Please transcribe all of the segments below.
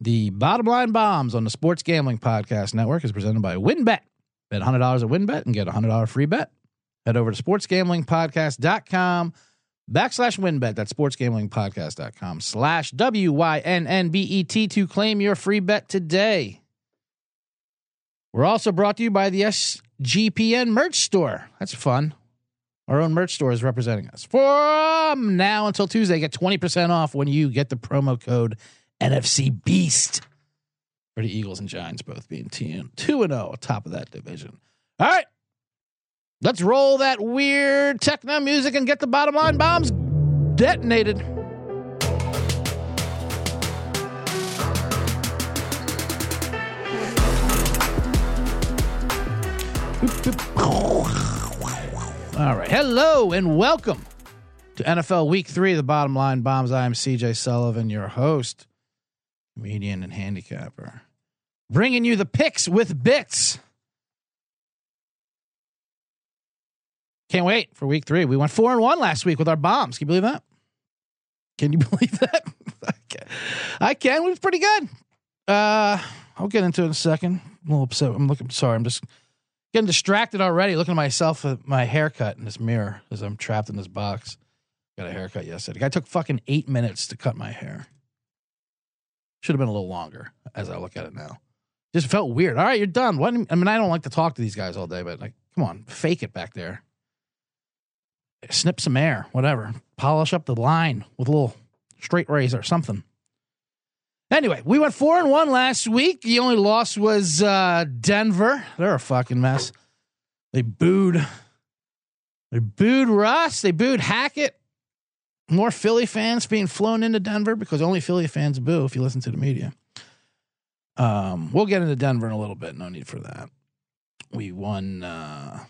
The Bottom Line Bombs on the Sports Gambling Podcast Network is presented by WynnBET. Bet $100 at WynnBET and get a $100 free bet. Head over to sportsgamblingpodcast.com backslash WynnBET. That's sportsgamblingpodcast.com slash W-Y-N-N-B-E-T to claim your free bet today. We're also brought to you by the SGPN merch store. That's fun. Our own merch store is representing us. From now until Tuesday, get 20% off when you get the promo code NFC Beast for the Eagles and Giants both being 2 and 0 top of that division. All right. Let's roll that weird techno music and get the bottom line bombs detonated. All right. Hello and welcome to NFL Week Three, the Bottom Line Bombs. I am CJ Sullivan, your host, comedian, and handicapper, bringing you the picks with bits. Can't wait for Week Three. We went four and one last week with our bombs. Can you believe that? Can you believe that? I can. Was pretty good. Uh, I'll get into it in a second. I'm a little upset. I'm looking. Sorry, I'm just getting distracted already. Looking at myself at my haircut in this mirror as I'm trapped in this box. Got a haircut yesterday. Guy took fucking eight minutes to cut my hair. Should have been a little longer as I look at it now. Just felt weird. All right, you're done. What? I mean, I don't like to talk to these guys all day, but like, come on, fake it back there. Snip some air, whatever. Polish up the line with a little straight razor, something. Anyway, we went four and one last week. The only loss was uh, Denver. They're a fucking mess. They booed. They booed Russ. They booed Hackett. More Philly fans being flown into Denver because only Philly fans boo if you listen to the media. Um, we'll get into Denver in a little bit. No need for that. We won. Uh,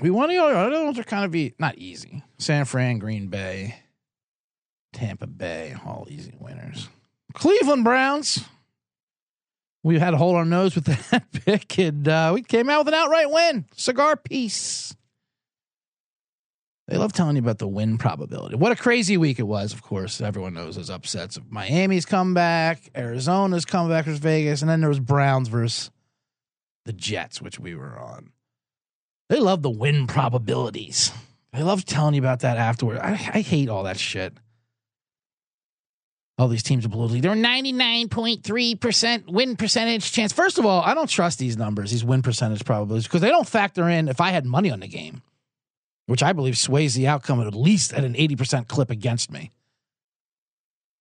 we won the other ones are kind of be not easy. San Fran, Green Bay, Tampa Bay, all easy winners. Cleveland Browns. We had to hold our nose with that pick, and uh, we came out with an outright win. Cigar piece. They love telling you about the win probability. What a crazy week it was, of course. Everyone knows those upsets of Miami's comeback, Arizona's comeback versus Vegas, and then there was Browns versus the Jets, which we were on. They love the win probabilities. They love telling you about that afterward. I, I hate all that shit. All these teams are blue league. They're 99.3% win percentage chance. First of all, I don't trust these numbers, these win percentage probabilities, because they don't factor in if I had money on the game, which I believe sways the outcome at least at an 80% clip against me.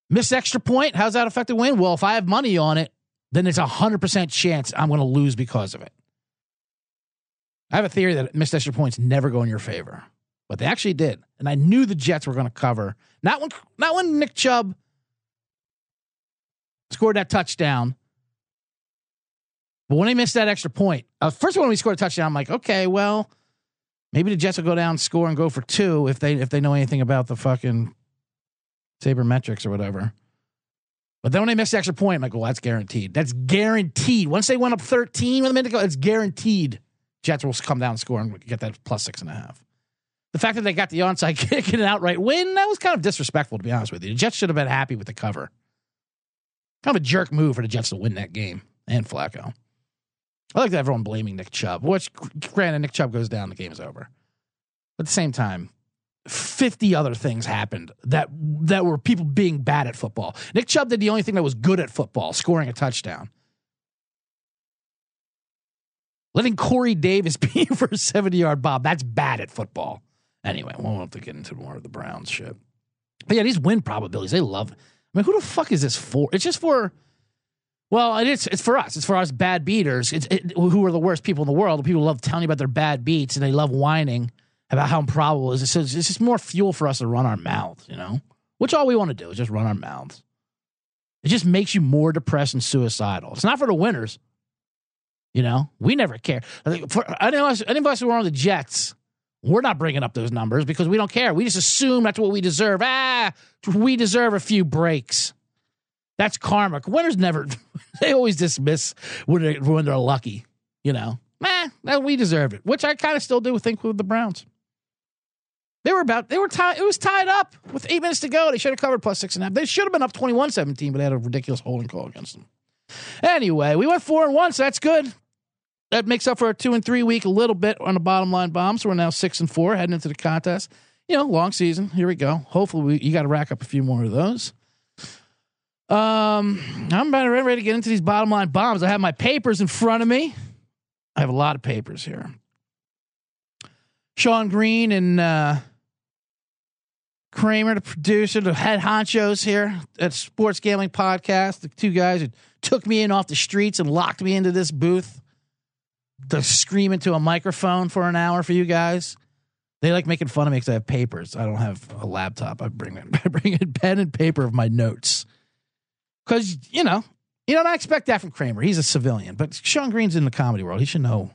Miss extra point, how's that affect the win? Well, if I have money on it, then it's a 100% chance I'm going to lose because of it. I have a theory that missed extra points never go in your favor, but they actually did. And I knew the Jets were going to cover. Not when, not when Nick Chubb scored that touchdown. But when they missed that extra point, uh, first when we scored a touchdown, I'm like, okay, well, maybe the Jets will go down, score, and go for two if they if they know anything about the fucking sabermetrics or whatever. But then when they missed the extra point, I'm like, well, that's guaranteed. That's guaranteed. Once they went up 13 with a minute to go, it's guaranteed. Jets will come down score and get that plus six and a half. The fact that they got the onside kick and an outright win, that was kind of disrespectful, to be honest with you. The Jets should have been happy with the cover. Kind of a jerk move for the Jets to win that game and Flacco. I like everyone blaming Nick Chubb, which, granted, Nick Chubb goes down, the game is over. But at the same time, 50 other things happened that that were people being bad at football. Nick Chubb did the only thing that was good at football, scoring a touchdown. Letting Corey Davis be for a 70 yard bob, that's bad at football. Anyway, we won't have to get into more of the Browns shit. But yeah, these win probabilities, they love. I mean, who the fuck is this for? It's just for. Well, it's it's for us. It's for us bad beaters. It's it, who are the worst people in the world. People love telling you about their bad beats and they love whining about how improbable it is. So it's just more fuel for us to run our mouths, you know. Which all we want to do is just run our mouths. It just makes you more depressed and suicidal. It's not for the winners. You know, we never care. For any of us, any of us who are on the Jets, we're not bringing up those numbers because we don't care. We just assume that's what we deserve. Ah, we deserve a few breaks. That's karma. Winners never, they always dismiss when they're, when they're lucky, you know. Nah, we deserve it, which I kind of still do think with the Browns. They were about, they were tied, it was tied up with eight minutes to go. They should have covered plus six and a half. They should have been up 21 17, but they had a ridiculous holding call against them. Anyway, we went four and one, so that's good. That makes up for a two and three week a little bit on the bottom line bomb. So we're now six and four heading into the contest. You know, long season. Here we go. Hopefully, we, you got to rack up a few more of those. Um, I'm about ready to get into these bottom line bombs. I have my papers in front of me. I have a lot of papers here. Sean Green and uh, Kramer, the producer, the head honchos here at Sports Gambling Podcast, the two guys who took me in off the streets and locked me into this booth to scream into a microphone for an hour for you guys. They like making fun of me because I have papers. I don't have a laptop. I bring I bring in pen and paper of my notes because you know you don't expect that from Kramer. He's a civilian, but Sean Green's in the comedy world. He should know.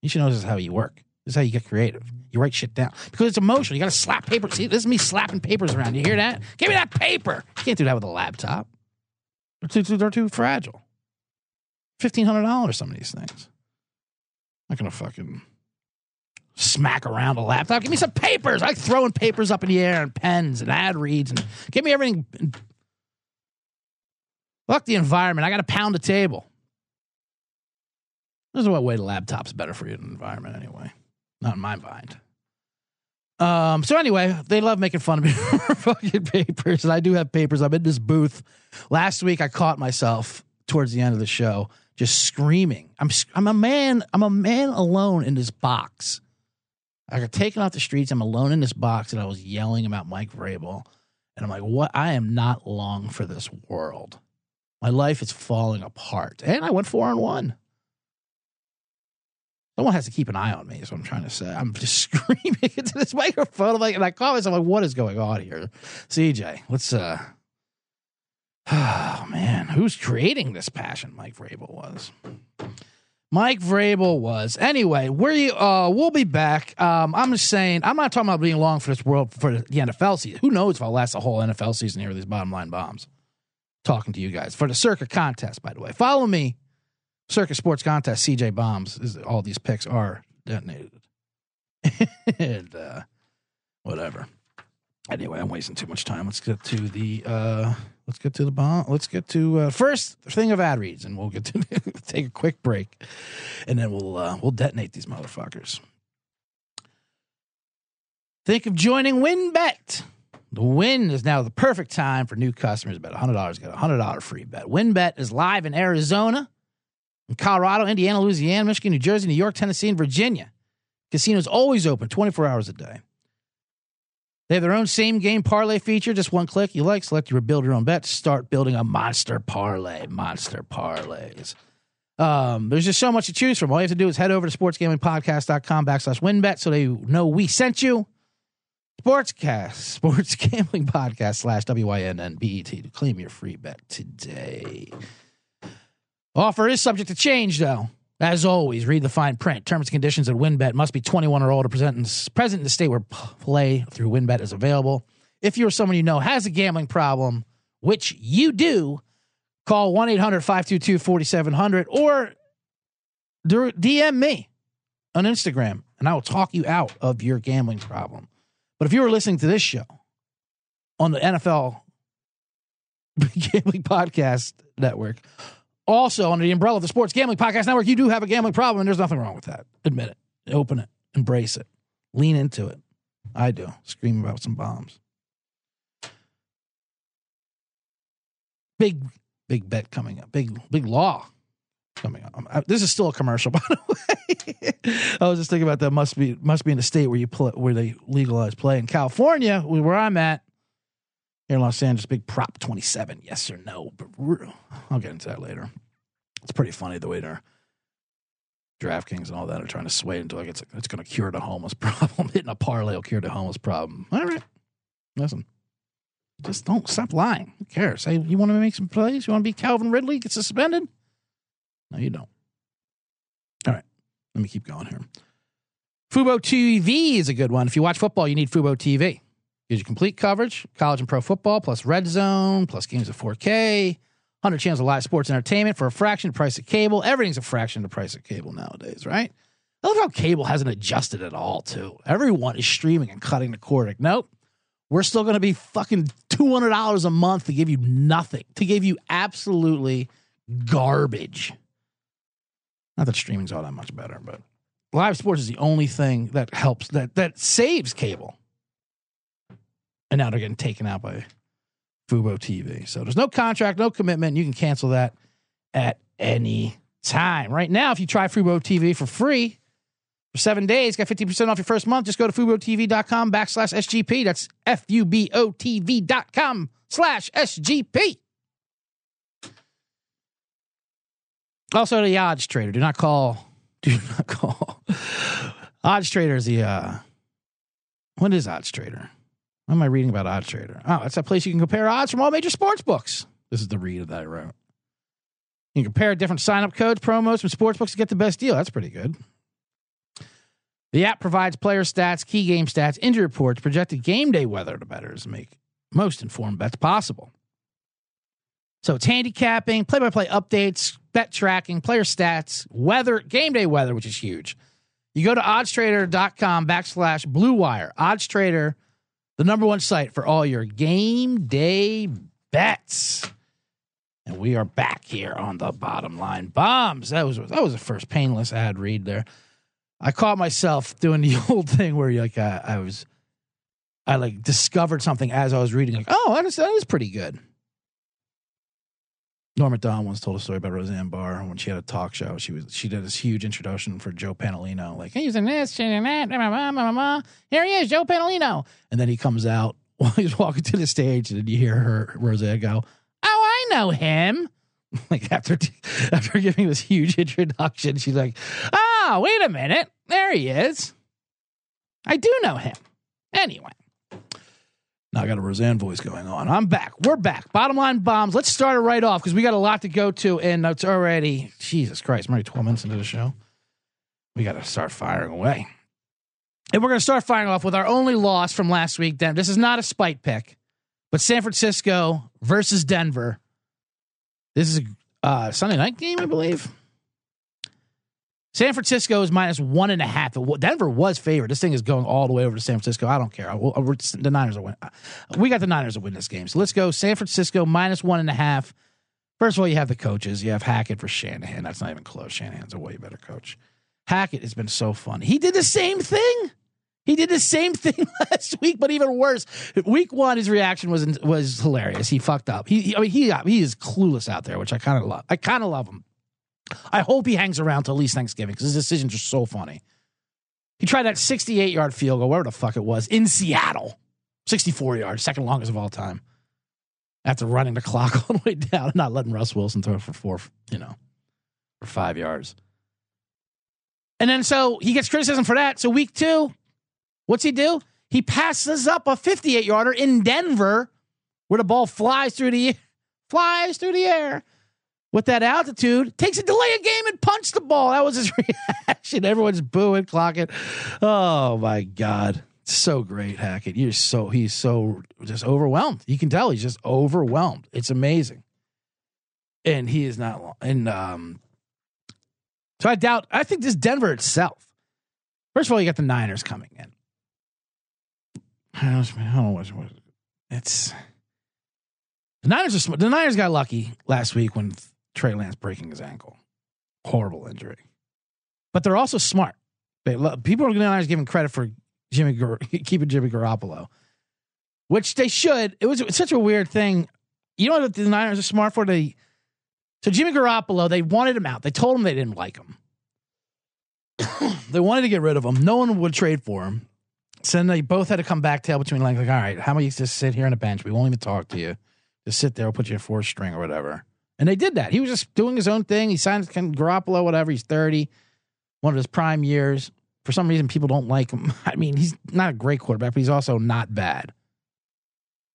He should know this is how you work. This is how you get creative. You write shit down because it's emotional. You got to slap paper. See, this is me slapping papers around. You hear that? Give me that paper. You can't do that with a laptop. They're too, they're too fragile. Fifteen hundred dollars. Some of these things. I'm not gonna fucking smack around a laptop. Give me some papers. I like throwing papers up in the air and pens and ad reads and give me everything. Fuck the environment. I got to pound the table. There's what way the laptop's better for you the environment anyway. Not in my mind. Um, so anyway, they love making fun of me for fucking papers, and I do have papers. I'm in this booth. Last week, I caught myself towards the end of the show just screaming. I'm I'm a man. I'm a man alone in this box. I got taken off the streets. I'm alone in this box, and I was yelling about Mike Vrabel. And I'm like, what? I am not long for this world. My life is falling apart. And I went four and one. Someone has to keep an eye on me, is what I'm trying to say. I'm just screaming into this microphone. I'm like, and I call myself like, what is going on here? CJ, let's uh oh man, who's creating this passion? Mike Vrabel was. Mike Vrabel was. Anyway, we uh we'll be back. Um, I'm just saying, I'm not talking about being long for this world for the NFL season. Who knows if I'll last the whole NFL season here with these bottom line bombs. Talking to you guys for the Circa contest, by the way. Follow me, Circa Sports Contest, CJ Bombs. Is all these picks are detonated. and uh whatever. Anyway, I'm wasting too much time. Let's get to the uh let's get to the bomb. Let's get to uh first thing of ad reads and we'll get to take a quick break and then we'll uh we'll detonate these motherfuckers. Think of joining WynnBET. The win is now the perfect time for new customers. Bet $100, get a $100 free bet. WynnBET is live in Arizona, in Colorado, Indiana, Louisiana, Michigan, New Jersey, New York, Tennessee, and Virginia. Casinos always open 24 hours a day. They have their own same game parlay feature. Just one click. You like, select your build your own bet. Start building a monster parlay. Monster parlays. Um, there's just so much to choose from. All you have to do is head over to sportsgamblingpodcast.com backslash WynnBET so they know we sent you. Sportscast, Sports Gambling Podcast slash W-I-N-N-B-E-T to claim your free bet today. Offer is subject to change, though. As always, read the fine print. Terms and conditions at WynnBET must be 21 or older, present in, present in the state where play through WynnBET is available. If you're someone you know has a gambling problem, which you do, call 1 800 522 4700 or DM me on Instagram and I will talk you out of your gambling problem. But if you were listening to this show on the NFL Gambling Podcast Network, also under the umbrella of the Sports Gambling Podcast Network, you do have a gambling problem, and there's nothing wrong with that. Admit it, open it, embrace it, lean into it. I do. Scream about some bombs. Big, big bet coming up. Big, big law coming up. I, this is still a commercial, by the way. I was just thinking about that. Must be must be in a state where you play where they legalize play. In California, where I'm at, here in Los Angeles, big Prop 27, yes or no. But I'll get into that later. It's pretty funny the way they're DraftKings and all that are trying to sway into like it's it's going to cure the homeless problem. Hitting a parlay will cure the homeless problem. All right, listen. Just don't stop lying. Who cares? Say you want to make some plays? You want to be Calvin Ridley? Get suspended? No, you don't. All right, let me keep going here. Fubo TV is a good one. If you watch football, you need Fubo TV. Gives you complete coverage, college and pro football, plus red zone, plus games of 4K, 100 channels of live sports entertainment for a fraction of the price of cable. Everything's a fraction of the price of cable nowadays, right? I love how cable hasn't adjusted at all, too. Everyone is streaming and cutting the cord. Like, nope. We're still going to be fucking $200 a month to give you nothing, to give you absolutely garbage. Not that streaming's all that much better, but live sports is the only thing that helps, that, that saves cable. And now they're getting taken out by Fubo TV. So there's no contract, no commitment. You can cancel that at any time. Right now, if you try Fubo TV for free for seven days, got 50% off your first month. Just go to FuboTV.com backslash SGP. That's F-U-B-O-T-V dot com slash SGP. Also, the odds trader. Do not call. Do not call. odds trader is the, uh, what is odds trader? What am I reading about odds trader? Oh, it's a place you can compare odds from all major sports books. This is the read that I wrote. You can compare different sign-up codes, promos from sportsbooks to get the best deal. That's pretty good. The app provides player stats, key game stats, injury reports, projected game day weather to bettors make most informed bets possible. So it's handicapping, play-by-play updates, bet tracking, player stats, weather, game day weather, which is huge. You go to oddstrader.com backslash blue wire. Oddstrader, the number one site for all your game day bets. And we are back here on the bottom line bombs. That was that was the first painless ad read there. I caught myself doing the old thing where like I, I was, I like discovered something as I was reading. Like, oh, that is, that is pretty good. Norma Don once told a story about Roseanne Barr when she had a talk show. She was she did this huge introduction for Joe Pantoliano, like he's in this and that. Blah, blah, blah, blah. Here he is, Joe Pantoliano, and then he comes out while he's walking to the stage, and you hear her Roseanne go, "Oh, I know him." Like after after giving this huge introduction, she's like, "Ah, wait a minute, there he is. I do know him." Anyway, now I got a Roseanne voice going on. I'm back. We're back. Bottom line bombs. Let's start it right off because we got a lot to go to, and it's already Jesus Christ. I'm already 12 minutes into the show. We got to start firing away, and we're going to start firing off with our only loss from last week. Then this is not a spite pick, but San Francisco versus Denver. This is a uh, Sunday night game, I believe. San Francisco is minus one and a half. Denver was favored. This thing is going all the way over to San Francisco. I don't care. Will, uh, the Niners are win. Uh, we got the Niners to win this game. So let's go San Francisco minus one and a half. First of all, you have the coaches. You have Hackett for Shanahan. That's not even close. Shanahan's a way better coach. Hackett has been so fun. He did the same thing. He did the same thing last week, but even worse. Week one, his reaction was was hilarious. He fucked up. He, I mean, he he is clueless out there, which I kind of love. I kind of love him. I hope he hangs around till at least Thanksgiving because his decisions are so funny. He tried that 68 yard field goal, wherever the fuck it was, in Seattle. 64 yards, second longest of all time. After running the clock all the way down and not letting Russ Wilson throw for four, you know, for five yards. And then so he gets criticism for that. So week two, what's he do? He passes up a 58 yarder in Denver where the ball flies through the flies through the air with that altitude, takes a delay of game and punch the ball. That was his reaction. Everyone's booing, clocking. Oh my God. So great, Hackett. You're so he's so just overwhelmed. You can tell he's just overwhelmed. It's amazing. And he is not long. and um so I doubt I think this Denver itself. First of all, you got the Niners coming in. I don't know what it's the Niners are the Niners got lucky last week when Trey Lance breaking his ankle. Horrible injury. But they're also smart. They love, people are not giving credit for Jimmy keeping Jimmy Garoppolo, which they should. It was such a weird thing. You know what the Niners are smart for? They so Jimmy Garoppolo, they wanted him out. They told him they didn't like him. they wanted to get rid of him. No one would trade for him. So then they both had to come back tail between like, like all right, how about you just sit here on the bench? We won't even talk to you. Just sit there. We'll put you in fourth string or whatever. And they did that. He was just doing his own thing. He signed Garoppolo, whatever. He's 30, one of his prime years. For some reason, people don't like him. I mean, he's not a great quarterback, but he's also not bad.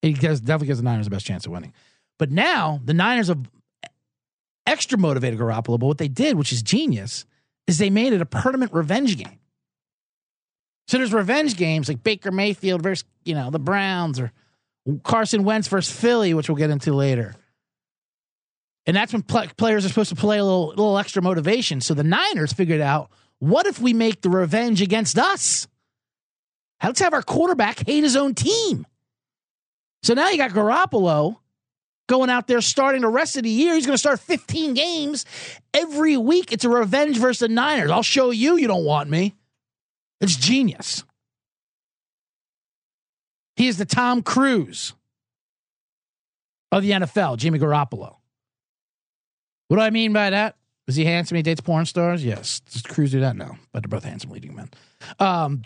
He gives, definitely gives the Niners the best chance of winning. But now the Niners have extra motivated Garoppolo. But what they did, which is genius, is they made it a permanent revenge game. So there's revenge games like Baker Mayfield versus, you know, the Browns or Carson Wentz versus Philly, which we'll get into later. And that's when pl- players are supposed to play a little, little extra motivation. So the Niners figured out What if we make the revenge against us? Let's have our quarterback hate his own team. So now you got Garoppolo going out there starting the rest of the year. He's going to start 15 games every week. It's a revenge versus the Niners. I'll show you you don't want me. It's genius. He is the Tom Cruise of the NFL, Jimmy Garoppolo. What do I mean by that? Is he handsome? He dates porn stars? Yes. Does Cruise do that? No. But they're both handsome leading men. Um,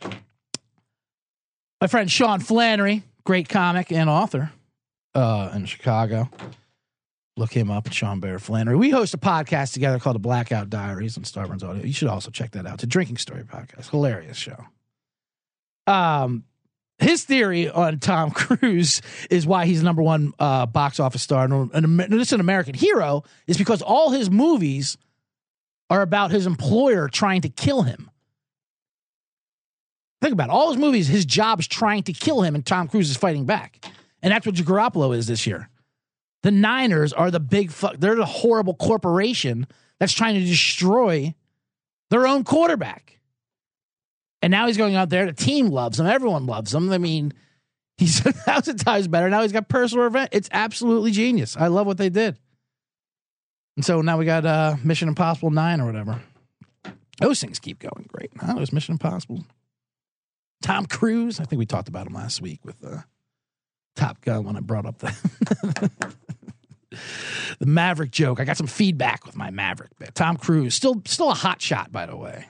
my friend Sean Flannery, great comic and author uh, in Chicago. Look him up, Sean Bear Flannery. We host a podcast together called The Blackout Diaries on Starburns Audio. You should also check that out. It's a drinking story podcast. Hilarious show. Um, his theory on Tom Cruise is why he's the number one uh, box office star and, and is an American hero is because all his movies are about his employer trying to kill him. Think about it. All his movies, his job is trying to kill him, and Tom Cruise is fighting back. And that's what Garoppolo is this year. The Niners are the big fuck. They're the horrible corporation that's trying to destroy their own quarterback. And now he's going out there. The team loves him. Everyone loves him. I mean, he's a thousand times better. Now he's got personal revenge. It's absolutely genius. I love what they did. And so now we got uh, Mission Impossible 9 or whatever. Those things keep going great. Huh? It was Mission Impossible. Tom Cruise. I think we talked about him last week with uh, Top Gun when I brought up the the Maverick joke. I got some feedback with my Maverick bit. Tom Cruise, still still a hot shot, by the way.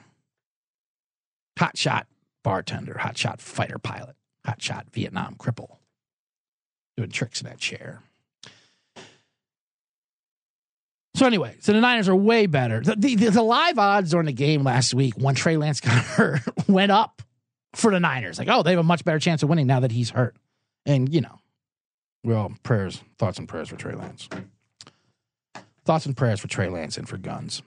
Hot shot bartender, hot shot fighter pilot, hot shot Vietnam cripple, doing tricks in that chair. So anyway, so the Niners are way better. The, the, the live odds during the game last week when Trey Lance got hurt went up for the Niners. Like, oh, they have a much better chance of winning now that he's hurt. And, you know, well, prayers, thoughts and prayers for Trey Lance. Thoughts and prayers for Trey Lance and for guns.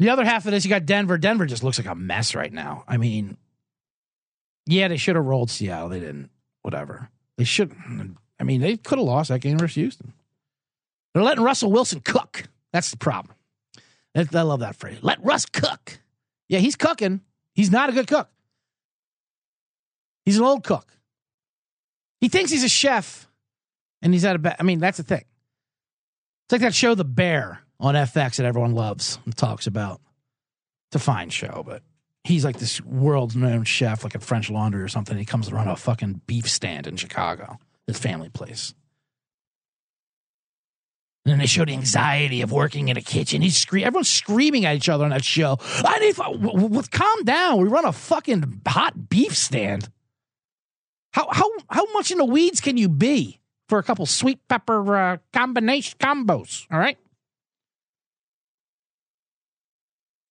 The other half of this, you got Denver. Denver just looks like a mess right now. I mean, yeah, they should have rolled Seattle. They didn't. Whatever. They should. I mean, they could have lost that game versus Houston. They're letting Russell Wilson cook. That's the problem. I love that phrase. Let Russ cook. Yeah, he's cooking. He's not a good cook. He's an old cook. He thinks he's a chef, and he's at a. Ba- I mean, that's the thing. It's like that show, The Bear, on FX that everyone loves and talks about. It's a fine show, but he's like this world's known chef, like at French Laundry or something. He comes to run a fucking beef stand in Chicago, his family place. And then they show the anxiety of working in a kitchen. He's screaming. Everyone's screaming at each other on that show. I need. W- w- calm down. We run a fucking hot beef stand. How how how much in the weeds can you be for a couple sweet pepper uh, combination combos? All right.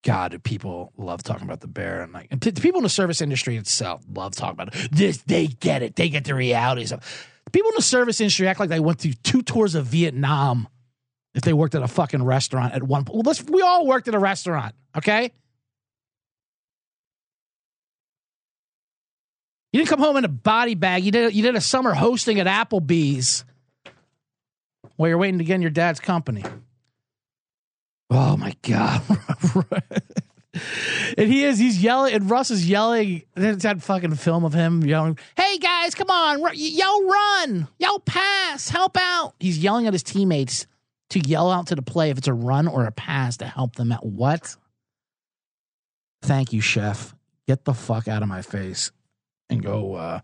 God, people love talking about the bear and like and people in the service industry itself love talking about it. This they get it. They get the realities of people in the service industry act like they went through two tours of Vietnam if they worked at a fucking restaurant at one point. Well, we all worked at a restaurant, okay? You didn't come home in a body bag. You did you did a summer hosting at Applebee's while you're waiting to get in your dad's company. Oh my god! and he is he's yelling, and Russ is yelling. There's that fucking film of him yelling, "Hey guys, come on, yo, run, yo, pass, help out!" He's yelling at his teammates to yell out to the play if it's a run or a pass to help them out. What? Thank you, chef. Get the fuck out of my face and go uh,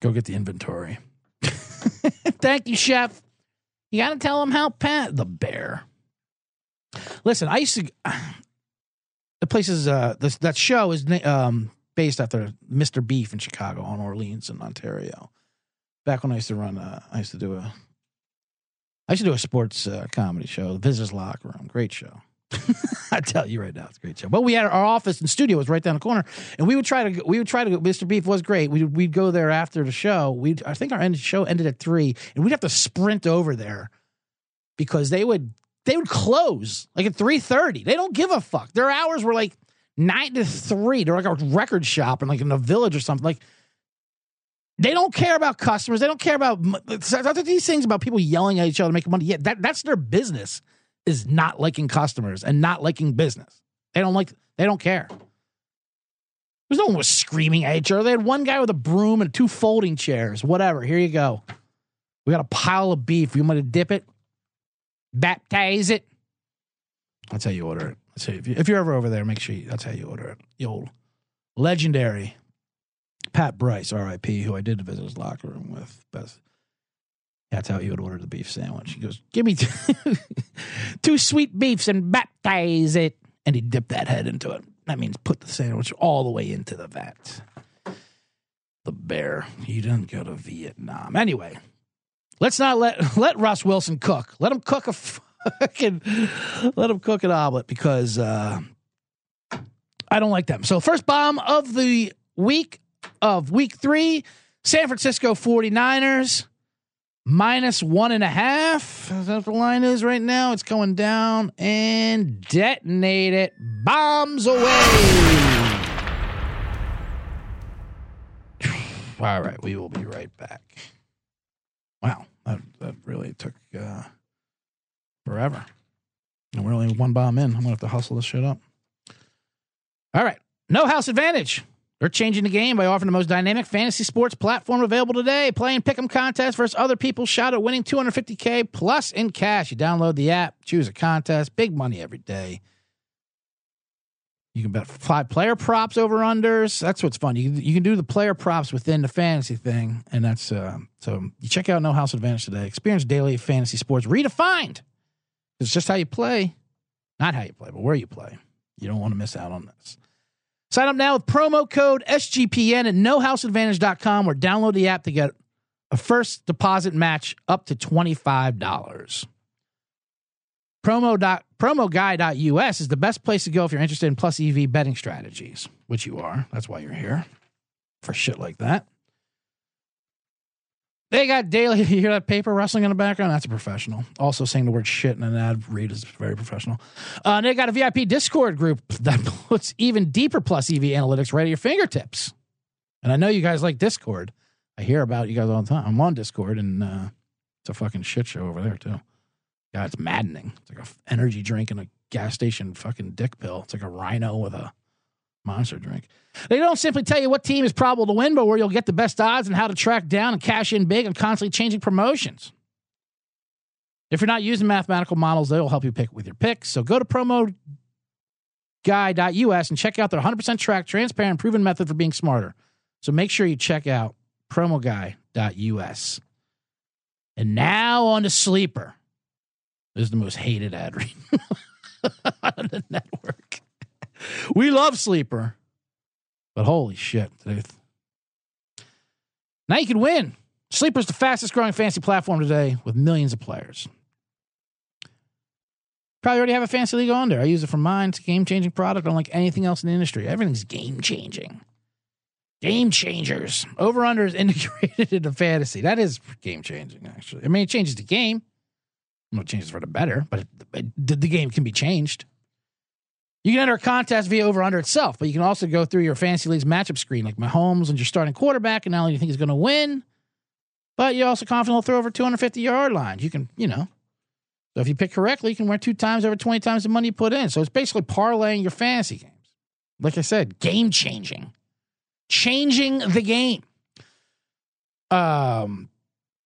go get the inventory. Thank you, chef. You got to tell him how Pat the bear. Listen, I used to. The place is uh, this, that show is um, based after Mr. Beef in Chicago on Orleans in Ontario. Back when I used to run, uh, I used to do a, I used to do a sports uh, comedy show, the Visitors Locker Room. Great show. I tell you right now, it's a great show. But we had our office and studio was right down the corner, and we would try to we would try to go. Mr. Beef was great. We we'd go there after the show. We I think our end show ended at three, and we'd have to sprint over there because they would they would close like at three thirty. They don't give a fuck. Their hours were like nine to three. They're like a record shop and like in a village or something. Like they don't care about customers. They don't care about these things about people yelling at each other, making money. Yeah, that, that's their business. is not liking customers and not liking business. They don't like. They don't care. There's no one was screaming at each other. They had one guy with a broom and two folding chairs. Whatever. Here you go. We got a pile of beef. You want to dip it? Baptize it? That's how you order it. That's how you, if you're ever over there, make sure you, that's how you order it. The old legendary Pat Bryce, R.I.P., who I did visit his locker room with. That's how he would order the beef sandwich. He goes, "Give me two, two sweet beefs and baptize it," and he dipped that head into it. That means put the sandwich all the way into the vat. The bear, he didn't go to Vietnam. Anyway, let's not let let Russ Wilson cook. Let him cook a fucking let him cook an omelet because uh, I don't like them. So first bomb of the week of week three, San Francisco 49ers minus one and a half. Is that the line is right now? It's going down and detonate it. Bombs away. All right, we will be right back. Wow, that, that really took uh, forever. And we're only one bomb in. I'm to have to hustle this shit up. All right, no house advantage. They're changing the game by offering the most dynamic fantasy sports platform available today. Playing pick'em contests versus other people's shot at winning 250k plus in cash. You download the app, choose a contest, big money every day. You can bet five player props over unders. That's what's fun. You you can do the player props within the fantasy thing, and that's uh, so. You check out No House Advantage today. Experience daily fantasy sports redefined. It's just how you play, not how you play, but where you play. You don't want to miss out on this. Sign up now with promo code SGPN at nohouseadvantage.com or download the app to get a first deposit match up to $25. Promo, dot, promoguy.us is the best place to go if you're interested in plus EV betting strategies, which you are. That's why you're here for shit like that. They got daily. You hear that paper rustling in the background? That's a professional. Also, saying the word shit in an ad read is very professional. Uh, they got a VIP Discord group that puts even deeper plus EV analytics right at your fingertips. And I know you guys like Discord. I hear about you guys all the time. I'm on Discord, and uh, it's a fucking shit show over there too. Yeah, it's maddening. It's like an energy drink and a gas station fucking dick pill. It's like a rhino with a monster drink. They don't simply tell you what team is probable to win, but where you'll get the best odds and how to track down and cash in big on constantly changing promotions. If you're not using mathematical models, they'll help you pick with your picks. So go to promoguy.us and check out their 100% track, transparent, proven method for being smarter. So make sure you check out promoguy.us. And now on to Sleeper. Is the most hated ad read on the network. We love Sleeper, but holy shit, dude. Now you can win. Sleeper's the fastest growing fantasy platform today with millions of players. Probably already have a fantasy league on there. I use it for mine. It's a game changing product, unlike anything else in the industry. Everything's game changing. Game changers. Over under is integrated into fantasy. That is game changing, actually. I mean, it changes the game. No changes for the better, but it, the game can be changed. You can enter a contest via over under itself, but you can also go through your fantasy league's matchup screen, like Mahomes and your starting quarterback, and not only you think he's going to win, but you're also confident he'll throw over 250 yard lines. You can, you know, so if you pick correctly, you can win two times over 20 times the money you put in. So it's basically parlaying your fantasy games. Like I said, game changing, changing the game. Um,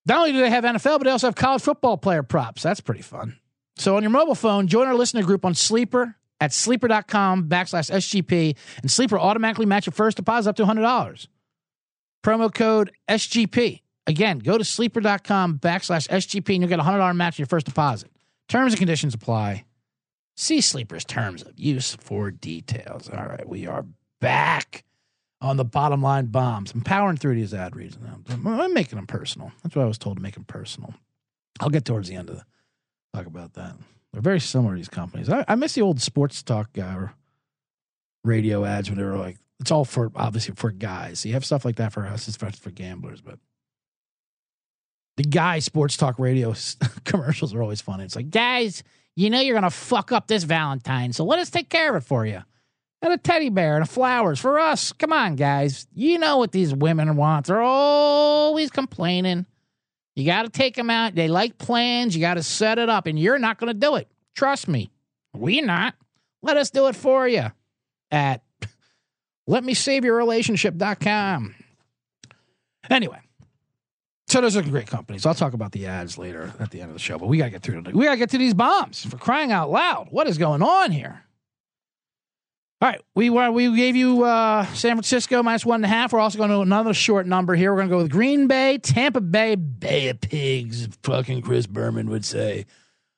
not only do they have NFL, but they also have college football player props. That's pretty fun. So on your mobile phone, join our listener group on Sleeper at sleeper.com backslash SGP, and Sleeper automatically match your first deposit up to $100. Promo code SGP. Again, go to sleeper.com backslash SGP and you'll get a $100 match on your first deposit. Terms and conditions apply. See Sleeper's terms of use for details. All right, we are back on the bottom line bombs. I'm powering through these ad reads now. I'm making them personal. That's what I was told to make them personal. I'll get towards the end of the talk about that. They're very similar, these companies. I, I miss the old sports talk uh, radio ads when they were like, it's all for obviously for guys. You have stuff like that for us, it's for, for gamblers, but the guy sports talk radio commercials are always funny. It's like, guys, you know you're gonna fuck up this Valentine, so let us take care of it for you. And a teddy bear and a flowers for us. Come on, guys. You know what these women want. They're always complaining. You got to take them out. They like plans. You got to set it up, and you're not going to do it. Trust me. We not. Let us do it for you at letmesaveyourrelationship.com. Anyway, so those are great companies. I'll talk about the ads later at the end of the show, but we got to get through. We got to get to these bombs for crying out loud. What is going on here? All right, we were, we gave you uh, San Francisco minus one and a half. We're also going to another short number here. We're going to go with Green Bay, Tampa Bay, Bay of Pigs. Fucking Chris Berman would say.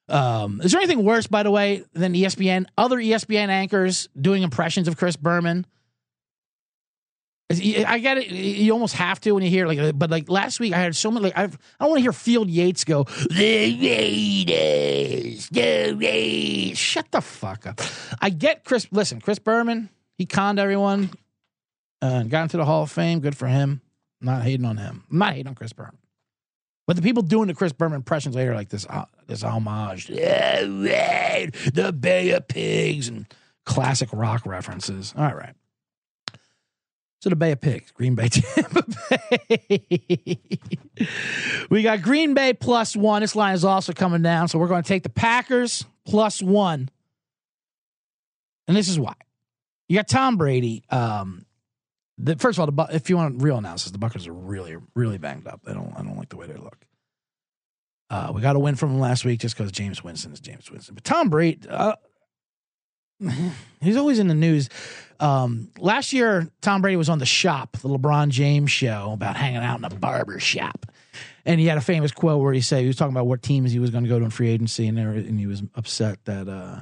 Um, is there anything worse, by the way, than ESPN? Other ESPN anchors doing impressions of Chris Berman. I get it. You almost have to when you hear like, but like last week, I had so many. Like, I've, I don't want to hear Field Yates go the Raiders, the Raiders. Shut the fuck up. I get Chris. Listen, Chris Berman. He conned everyone and got into the Hall of Fame. Good for him. I'm not hating on him. I'm not hating on Chris Berman. But the people doing the Chris Berman impressions later, like this, uh, this homage, the Bay of Pigs, and classic rock references. All right. So the Bay of Pigs, Green Bay, Tampa Bay. we got Green Bay plus one. This line is also coming down. So we're going to take the Packers plus one. And this is why. You got Tom Brady. Um, the, first of all, the, if you want real analysis, the Buckers are really, really banged up. They don't. I don't like the way they look. Uh, we got a win from them last week just because Jameis Winston is Jameis Winston. But Tom Brady, uh, he's always in the news. Um, last year, Tom Brady was on the shop, the LeBron James show about hanging out in a barber shop. And he had a famous quote where he said he was talking about what teams he was going to go to in free agency, and, there, and he was upset that, uh,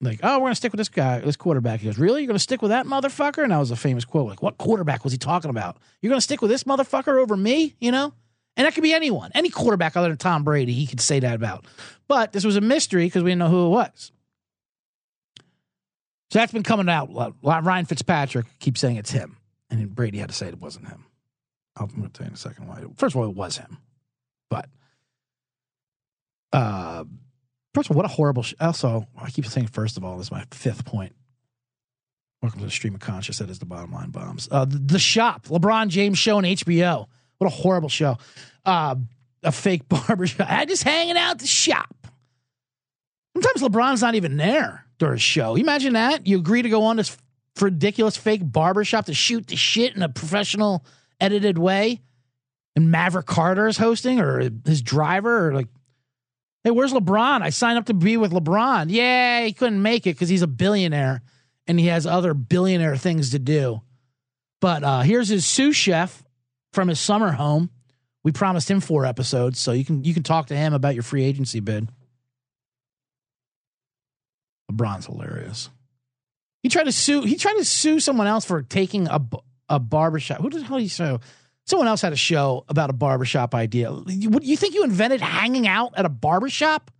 like, oh, we're going to stick with this guy, this quarterback. He goes, really? You're going to stick with that motherfucker? And that was a famous quote. Like, what quarterback was he talking about? You're going to stick with this motherfucker over me? You know? And that could be anyone, any quarterback other than Tom Brady. He could say that about. But this was a mystery because we didn't know who it was. So that's been coming out. Ryan Fitzpatrick keeps saying it's him, and Brady had to say it wasn't him. I'm going to tell you in a second why. First of all, it was him, but uh, first of all, what a horrible. Sh- also, I keep saying first of all. This is my fifth point. Welcome to the stream of conscious. That is the bottom line bombs. Uh, the, the shop, LeBron James show on HBO. What a horrible show. Uh, a fake barbershop. I just hanging out the shop. Sometimes LeBron's not even there a show. Imagine that? You agree to go on this ridiculous fake barbershop to shoot the shit in a professional edited way. And Maverick Carter is hosting or his driver or like, hey, where's LeBron? I signed up to be with LeBron. Yeah, he couldn't make it because he's a billionaire and he has other billionaire things to do. But uh, here's his sous chef from his summer home. We promised him four episodes, so you can you can talk to him about your free agency bid. LeBron's hilarious. He tried to sue. He tried to sue someone else for taking a a barbershop. Who the hell did he sue? Someone else had a show about a barbershop idea. You, you think you invented hanging out at a barbershop?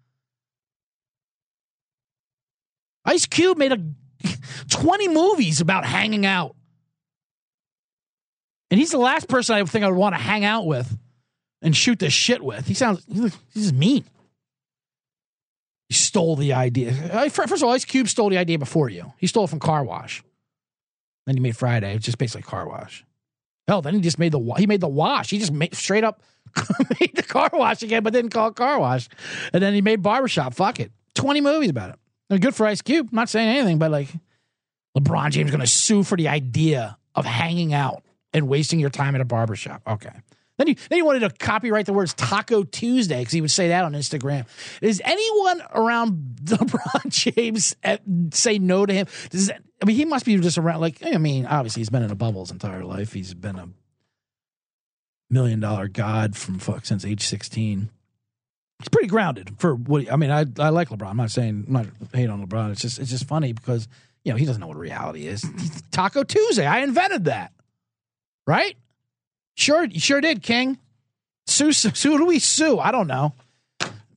Ice Cube made a 20 movies about hanging out. And he's the last person I think I would want to hang out with and shoot the shit with. He sounds, he's mean. He stole the idea. First of all, Ice Cube stole the idea before you. He stole it from Car Wash. Then he made Friday. Just basically Car Wash. Hell, then he just made the he made the wash. He just made straight up made the car wash again, but didn't call it car wash. And then he made barbershop. Fuck it. 20 movies about it. Good for Ice Cube. I'm not saying anything, but like LeBron James going to sue for the idea of hanging out and wasting your time at a barbershop. Okay. Then he, then he wanted to copyright the words Taco Tuesday because he would say that on Instagram. Does anyone around LeBron James eh, say no to him? Does I mean, he must be just around. Like, I mean, obviously he's been in a bubble his entire life. He's been a million dollar god from fuck since age sixteen. He's pretty grounded for what I mean. I I like LeBron. I'm not saying I'm not hate on LeBron. It's just it's just funny because you know he doesn't know what reality is. Taco Tuesday. I invented that, right? Sure, you sure did, King. Sue, sue, who do we sue? I don't know.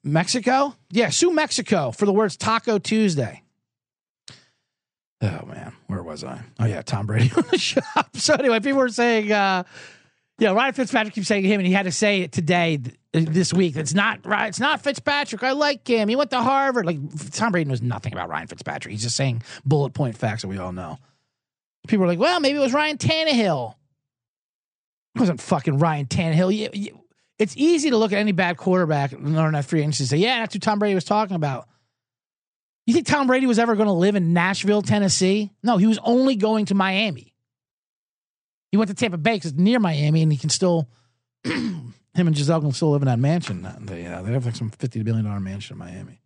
Mexico? Yeah, sue Mexico for the words Taco Tuesday. Oh man, where was I? Oh yeah, Tom Brady on the shop. So anyway, people were saying, uh, yeah, Ryan Fitzpatrick keeps saying him, and he had to say it today, this week. It's not right. It's not Fitzpatrick. I like him. He went to Harvard. Like Tom Brady knows nothing about Ryan Fitzpatrick. He's just saying bullet point facts that we all know. People are like, well, maybe it was Ryan Tannehill. Wasn't fucking Ryan Tannehill. You, you, it's easy to look at any bad quarterback and learn that free agency and say, yeah, that's who Tom Brady was talking about. You think Tom Brady was ever going to live in Nashville, Tennessee? No, he was only going to Miami. He went to Tampa Bay because it's near Miami, and he can still, him and Gisele can still live in that mansion. They, uh, they have like some $50 billion mansion in Miami.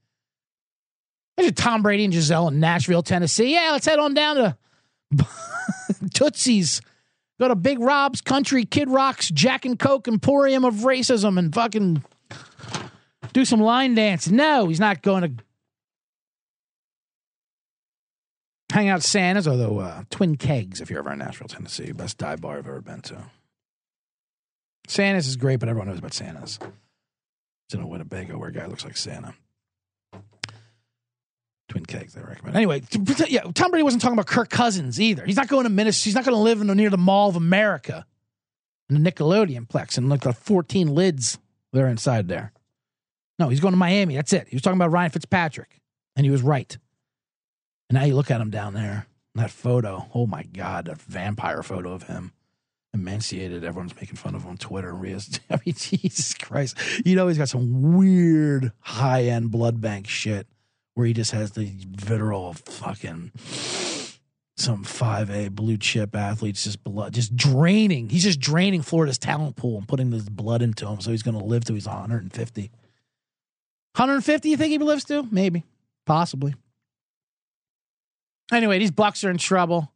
Imagine Tom Brady and Gisele in Nashville, Tennessee. Yeah, let's head on down to Tootsie's. Go to Big Rob's Country Kid Rock's Jack and Coke Emporium of Racism and fucking do some line dance. No, he's not going to hang out Santa's, although uh, Twin Kegs, if you're ever in Nashville, Tennessee, best dive bar I've ever been to. Santa's is great, but everyone knows about Santa's. It's in a Winnebago where a guy looks like Santa. Twin kegs, I recommend. Anyway, yeah, Tom Brady wasn't talking about Kirk Cousins either. He's not going to Minnesota. He's not going to live in, near the Mall of America, in the Nickelodeon plex, and like the 14 lids that are inside there. No, he's going to Miami. That's it. He was talking about Ryan Fitzpatrick, and he was right. And now you look at him down there, that photo. Oh my God, that vampire photo of him. Emaciated. Everyone's making fun of him on Twitter. I mean, Jesus Christ. You know, he's got some weird high end blood bank shit where he just has the vitriol fucking some 5A blue chip athletes just blood just draining. He's just draining Florida's talent pool and putting this blood into him. So he's going to live till he's 150. 150, you think he lives to? Maybe. Possibly. Anyway, these Bucks are in trouble.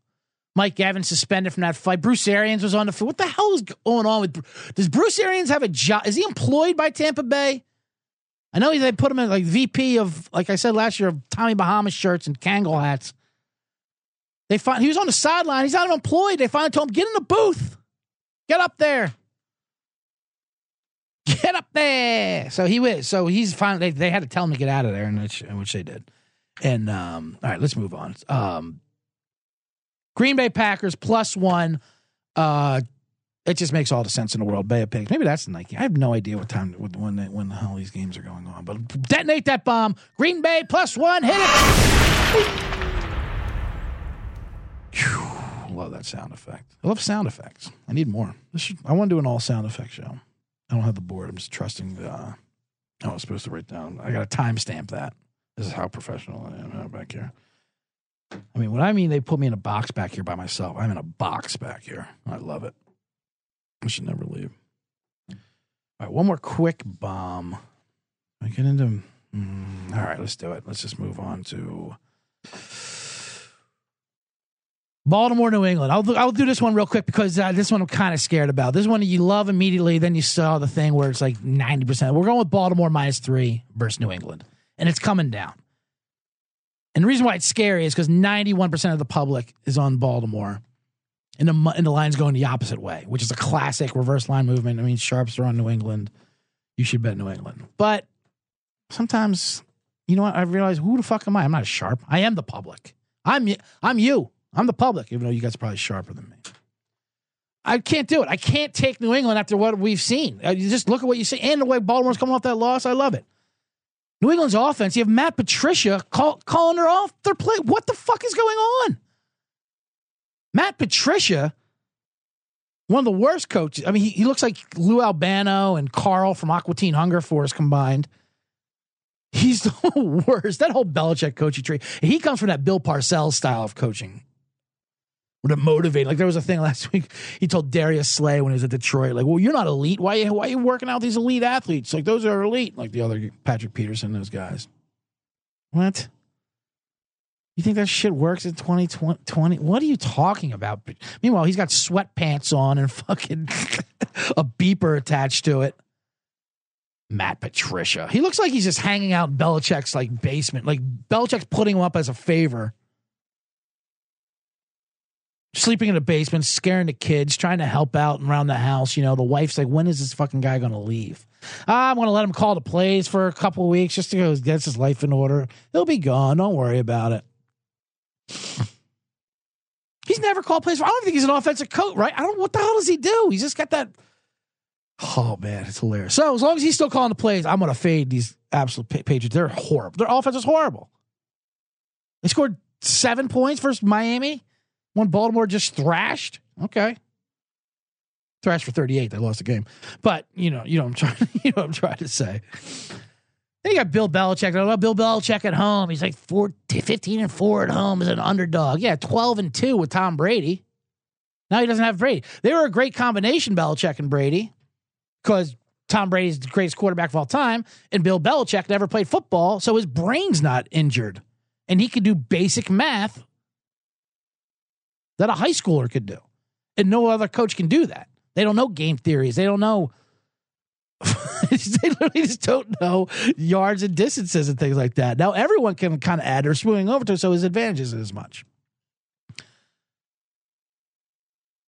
Mike Evans suspended from that fight. Bruce Arians was on the field. What the hell is going on with? Does Bruce Arians have a job? Is he employed by Tampa Bay? I know they put him in like VP of, like I said last year, of Tommy Bahama shirts and Kangol hats. They find he was on the sideline. He's not employed. They finally told him, "Get in the booth, get up there, get up there." So he was. So he's finally. They, they had to tell him to get out of there, and which, which they did. And um, all right, let's move on. Um, Green Bay Packers plus one. Uh, it just makes all the sense in the world. Bay of Pigs. Maybe that's the Nike. I have no idea what time when when the hell these games are going on. But detonate that bomb. Green Bay plus one. Hit it. love that sound effect. I love sound effects. I need more. Should, I want to do an all sound effect show. I don't have the board. I'm just trusting the. Uh, I was supposed to write down. I got to timestamp that. This is how professional I am back here. I mean, what I mean, they put me in a box back here by myself. I'm in a box back here. I love it. I should never leave. All right, one more quick bomb. I get into. Mm, all right, let's do it. Let's just move on to Baltimore, New England. I'll I'll do this one real quick because uh, this one I'm kind of scared about. This one you love immediately, then you saw the thing where it's like ninety percent. We're going with Baltimore minus three versus New England, and it's coming down. And the reason why it's scary is because ninety one percent of the public is on Baltimore and the and the line's going the opposite way, which is a classic reverse line movement. I mean, sharps are on New England. You should bet New England. But sometimes, you know what? I realize who the fuck am I? I'm not a sharp. I am the public. I'm I'm you. I'm the public, even though you guys are probably sharper than me. I can't do it. I can't take New England after what we've seen. Uh, you just look at what you see and the way Baltimore's coming off that loss. I love it. New England's offense. You have Matt Patricia call, calling her off their play. What the fuck is going on? Matt Patricia, one of the worst coaches. I mean, he, he looks like Lou Albano and Carl from Aqua Teen Hunger Force combined. He's the worst. That whole Belichick coaching tree. He comes from that Bill Parcells style of coaching. Would motivate? Like there was a thing last week. He told Darius Slay when he was at Detroit, like, "Well, you're not elite. Why? You, why are you working out these elite athletes? Like those are elite. Like the other Patrick Peterson, those guys. What? You think that shit works in 2020? What are you talking about? Meanwhile, he's got sweatpants on and fucking a beeper attached to it. Matt Patricia. He looks like he's just hanging out in Belichick's like basement. Like Belichick's putting him up as a favor. Sleeping in the basement, scaring the kids, trying to help out around the house. You know, the wife's like, when is this fucking guy going to leave? Ah, I'm going to let him call the plays for a couple weeks just to go get his life in order. He'll be gone. Don't worry about it. He's never called plays. I don't think he's an offensive coach, right? I don't. What the hell does he do? He's just got that. Oh man, it's hilarious. So as long as he's still calling the plays, I'm gonna fade these absolute Patriots. They're horrible. Their offense is horrible. They scored seven points versus Miami when Baltimore just thrashed. Okay. Thrashed for 38. They lost the game. But, you know, you know I'm trying you know I'm trying to say. Then you got Bill Belichick. Bill Belichick at home. He's like 4, 15 and 4 at home as an underdog. Yeah, 12 and 2 with Tom Brady. Now he doesn't have Brady. They were a great combination, Belichick and Brady, because Tom Brady's the greatest quarterback of all time, and Bill Belichick never played football, so his brain's not injured. And he could do basic math that a high schooler could do. And no other coach can do that. They don't know game theories. They don't know. they literally just don't know yards and distances and things like that. Now everyone can kind of add or swing over to, so his advantage isn't as much.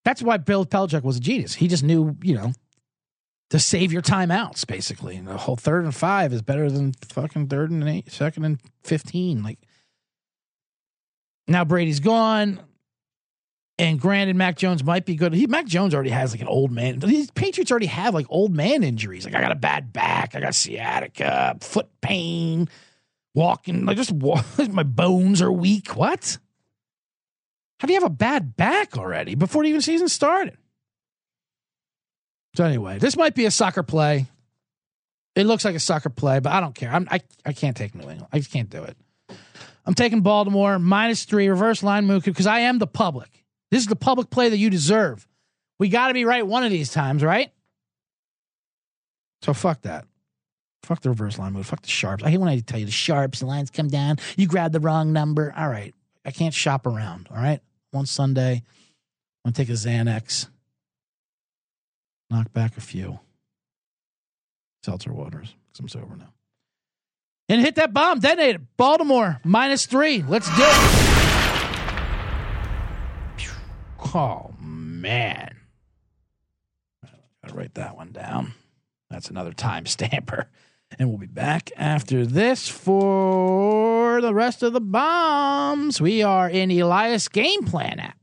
That's why Bill Belichick was a genius. He just knew, you know, to save your timeouts, basically. And the whole third and five is better than fucking third and eight, second and 15. Like, now Brady's gone. And granted, Mac Jones might be good. He, Mac Jones already has like an old man. These Patriots already have like old man injuries. Like I got a bad back, I got sciatica, foot pain, walking. Like just walk, my bones are weak. What? How do you have a bad back already before the even season started? So anyway, this might be a soccer play. It looks like a soccer play, but I don't care. I'm, I I can't take New England. I just can't do it. I'm taking Baltimore minus three reverse line move because I am the public. This is the public play that you deserve. We got to be right one of these times, right? So fuck that. Fuck the reverse line move. Fuck the sharps. I hate when I tell you the sharps, the lines come down. You grab the wrong number. All right. I can't shop around. All right. One Sunday, I'm going to take a Xanax, knock back a few seltzer waters because I'm sober now. And hit that bomb. Detonate it. Baltimore minus three. Let's do it. Oh, man. Gotta write that one down. That's another time stamper. And we'll be back after this for the rest of the bombs. We are in Elias Game Plan app.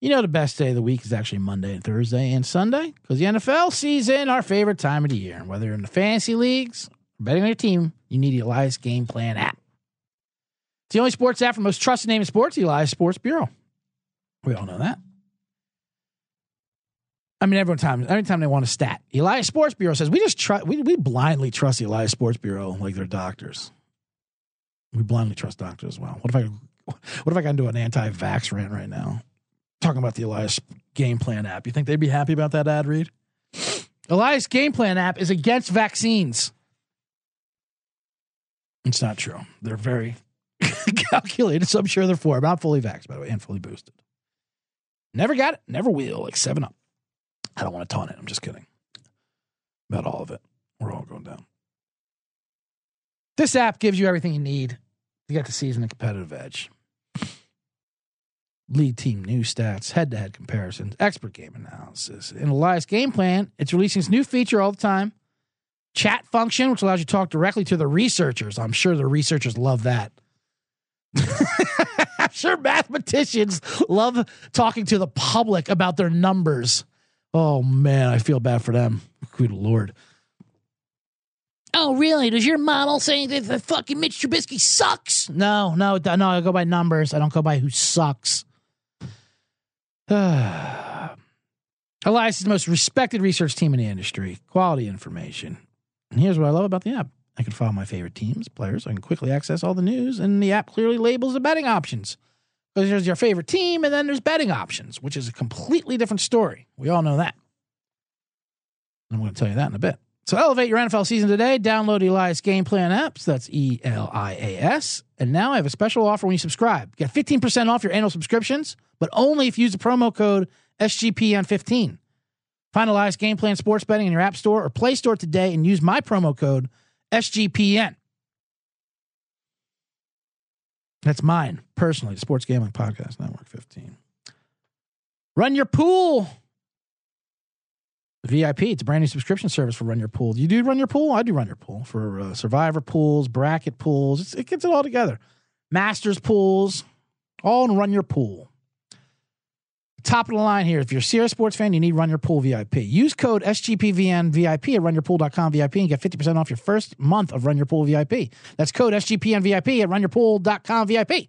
You know, the best day of the week is actually Monday and Thursday and Sunday because the NFL season, our favorite time of the year. Whether you're in the fantasy leagues, betting on your team, you need the Elias Game Plan app. It's the only sports app for most trusted name in sports, Elias Sports Bureau. We all know that. I mean, every time, every time they want a stat, Elias Sports Bureau says we just trust, we, we blindly trust the Elias Sports Bureau like they're doctors. We blindly trust doctors as well. What if I, what if I got into an anti-vax rant right now, talking about the Elias Game Plan app? You think they'd be happy about that ad read? Elias Game Plan app is against vaccines. It's not true. They're very calculated, so I'm sure they're for. I'm not fully vaxxed, by the way, and fully boosted. Never got it, never will, like 7 Up. I don't want to taunt it. I'm just kidding. About all of it. We're all going down. This app gives you everything you need to get the season and competitive edge. Lead team news stats, head to head comparisons, expert game analysis. In Elias Game Plan, it's releasing its new feature all the time chat function, which allows you to talk directly to the researchers. I'm sure the researchers love that. Sure mathematicians love talking to the public about their numbers. Oh man, I feel bad for them. Good lord. Oh, really? Does your model say that the fucking Mitch Trubisky sucks? No, no, no. I go by numbers. I don't go by who sucks. Elias is the most respected research team in the industry. Quality information. And here's what I love about the app. I can follow my favorite teams, players. I can quickly access all the news, and the app clearly labels the betting options. Because there's your favorite team, and then there's betting options, which is a completely different story. We all know that. I'm going to tell you that in a bit. So elevate your NFL season today. Download Elias Game Plan apps. That's E L I A S. And now I have a special offer when you subscribe. Get 15% off your annual subscriptions, but only if you use the promo code SGPN15. Find Elias Game Plan Sports Betting in your App Store or Play Store today and use my promo code SGPN. That's mine personally, Sports Gambling Podcast Network 15. Run your pool. VIP. It's a brand new subscription service for Run Your Pool. You do Run Your Pool? I do Run Your Pool for uh, Survivor pools, bracket pools. It's, it gets it all together. Masters pools, all in Run Your Pool. Top of the line here. If you're a Sierra Sports fan, you need Run Your Pool VIP. Use code SGPVN VIP at runyourpool.com VIP and get 50% off your first month of Run Your Pool VIP. That's code SGPN VIP at runyourpool.com VIP.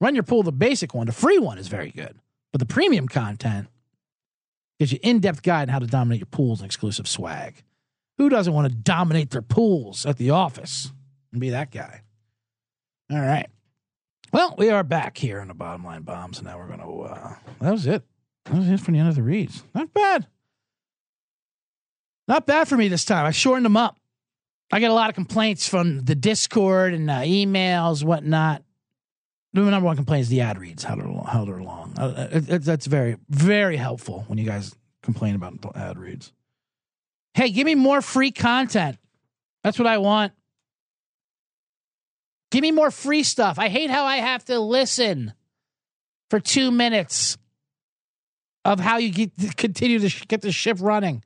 Run Your Pool, the basic one, the free one is very good, but the premium content Gives you in-depth guide on how to dominate your pools and exclusive swag. Who doesn't want to dominate their pools at the office and be that guy? All right. Well, we are back here on the bottom line bombs, and now we're going to. Uh, that was it. That was it for the end of the reads. Not bad. Not bad for me this time. I shortened them up. I get a lot of complaints from the Discord and uh, emails, whatnot. The number one complaint is the ad reads how they're, how they're long. Uh, it, it, that's very, very helpful when you guys complain about the ad reads. Hey, give me more free content. That's what I want. Give me more free stuff. I hate how I have to listen for two minutes of how you get, continue to get the ship running,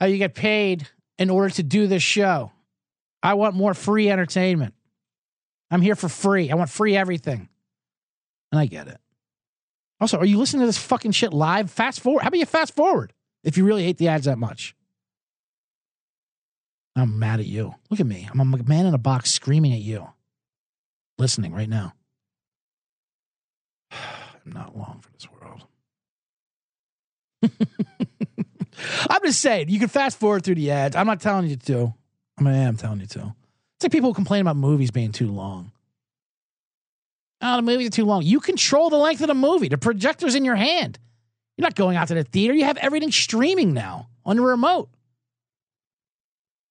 how you get paid in order to do this show. I want more free entertainment. I'm here for free. I want free everything. And I get it. Also, are you listening to this fucking shit live? Fast forward. How about you fast forward if you really hate the ads that much? I'm mad at you. Look at me. I'm a man in a box screaming at you. Listening right now. I'm not long for this world. I'm just saying, you can fast forward through the ads. I'm not telling you to. I mean, I am telling you to. It's like people complain about movies being too long. Oh, the movies are too long. You control the length of the movie. The projector's in your hand. You're not going out to the theater. You have everything streaming now on your remote.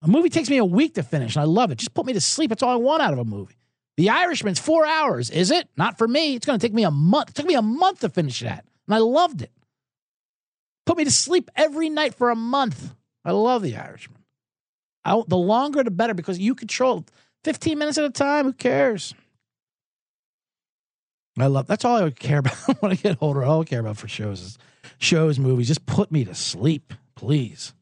A movie takes me a week to finish, and I love it. Just put me to sleep. That's all I want out of a movie. The Irishman's four hours, is it? Not for me. It's going to take me a month. It took me a month to finish that, and I loved it. Put me to sleep every night for a month. I love The Irishman. I, the longer, the better because you control 15 minutes at a time. Who cares? I love that's all I would care about when I get older. All I care about for shows is shows, movies. Just put me to sleep, please.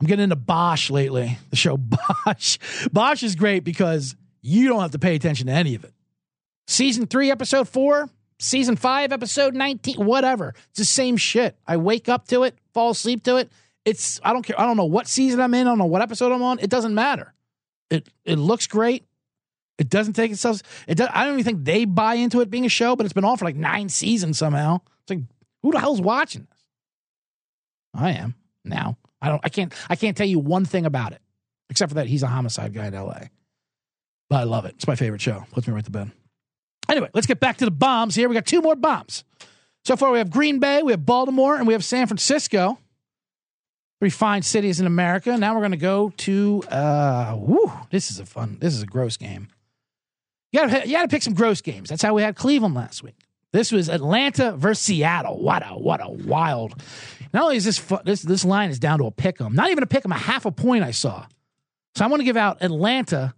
I'm getting into Bosch lately. The show Bosch. Bosch is great because you don't have to pay attention to any of it. Season three, episode four, season five, episode 19, whatever. It's the same shit. I wake up to it, fall asleep to it. It's, I don't care. I don't know what season I'm in. I don't know what episode I'm on. It doesn't matter. It, it looks great. It doesn't take itself. It does, I don't even think they buy into it being a show, but it's been on for like nine seasons somehow. It's like, who the hell's watching this? I am now. I don't. I can't. I can't tell you one thing about it, except for that he's a homicide guy in L.A. But I love it. It's my favorite show. Puts me right to bed. Anyway, let's get back to the bombs here. We got two more bombs. So far, we have Green Bay, we have Baltimore, and we have San Francisco. Three fine cities in America. Now we're going to go to. Uh, whoo, this is a fun. This is a gross game. You got you to pick some gross games. That's how we had Cleveland last week. This was Atlanta versus Seattle. What a what a wild. Not only is this this this line is down to a pick 'em, not even a pick 'em, a half a point I saw. So I want to give out Atlanta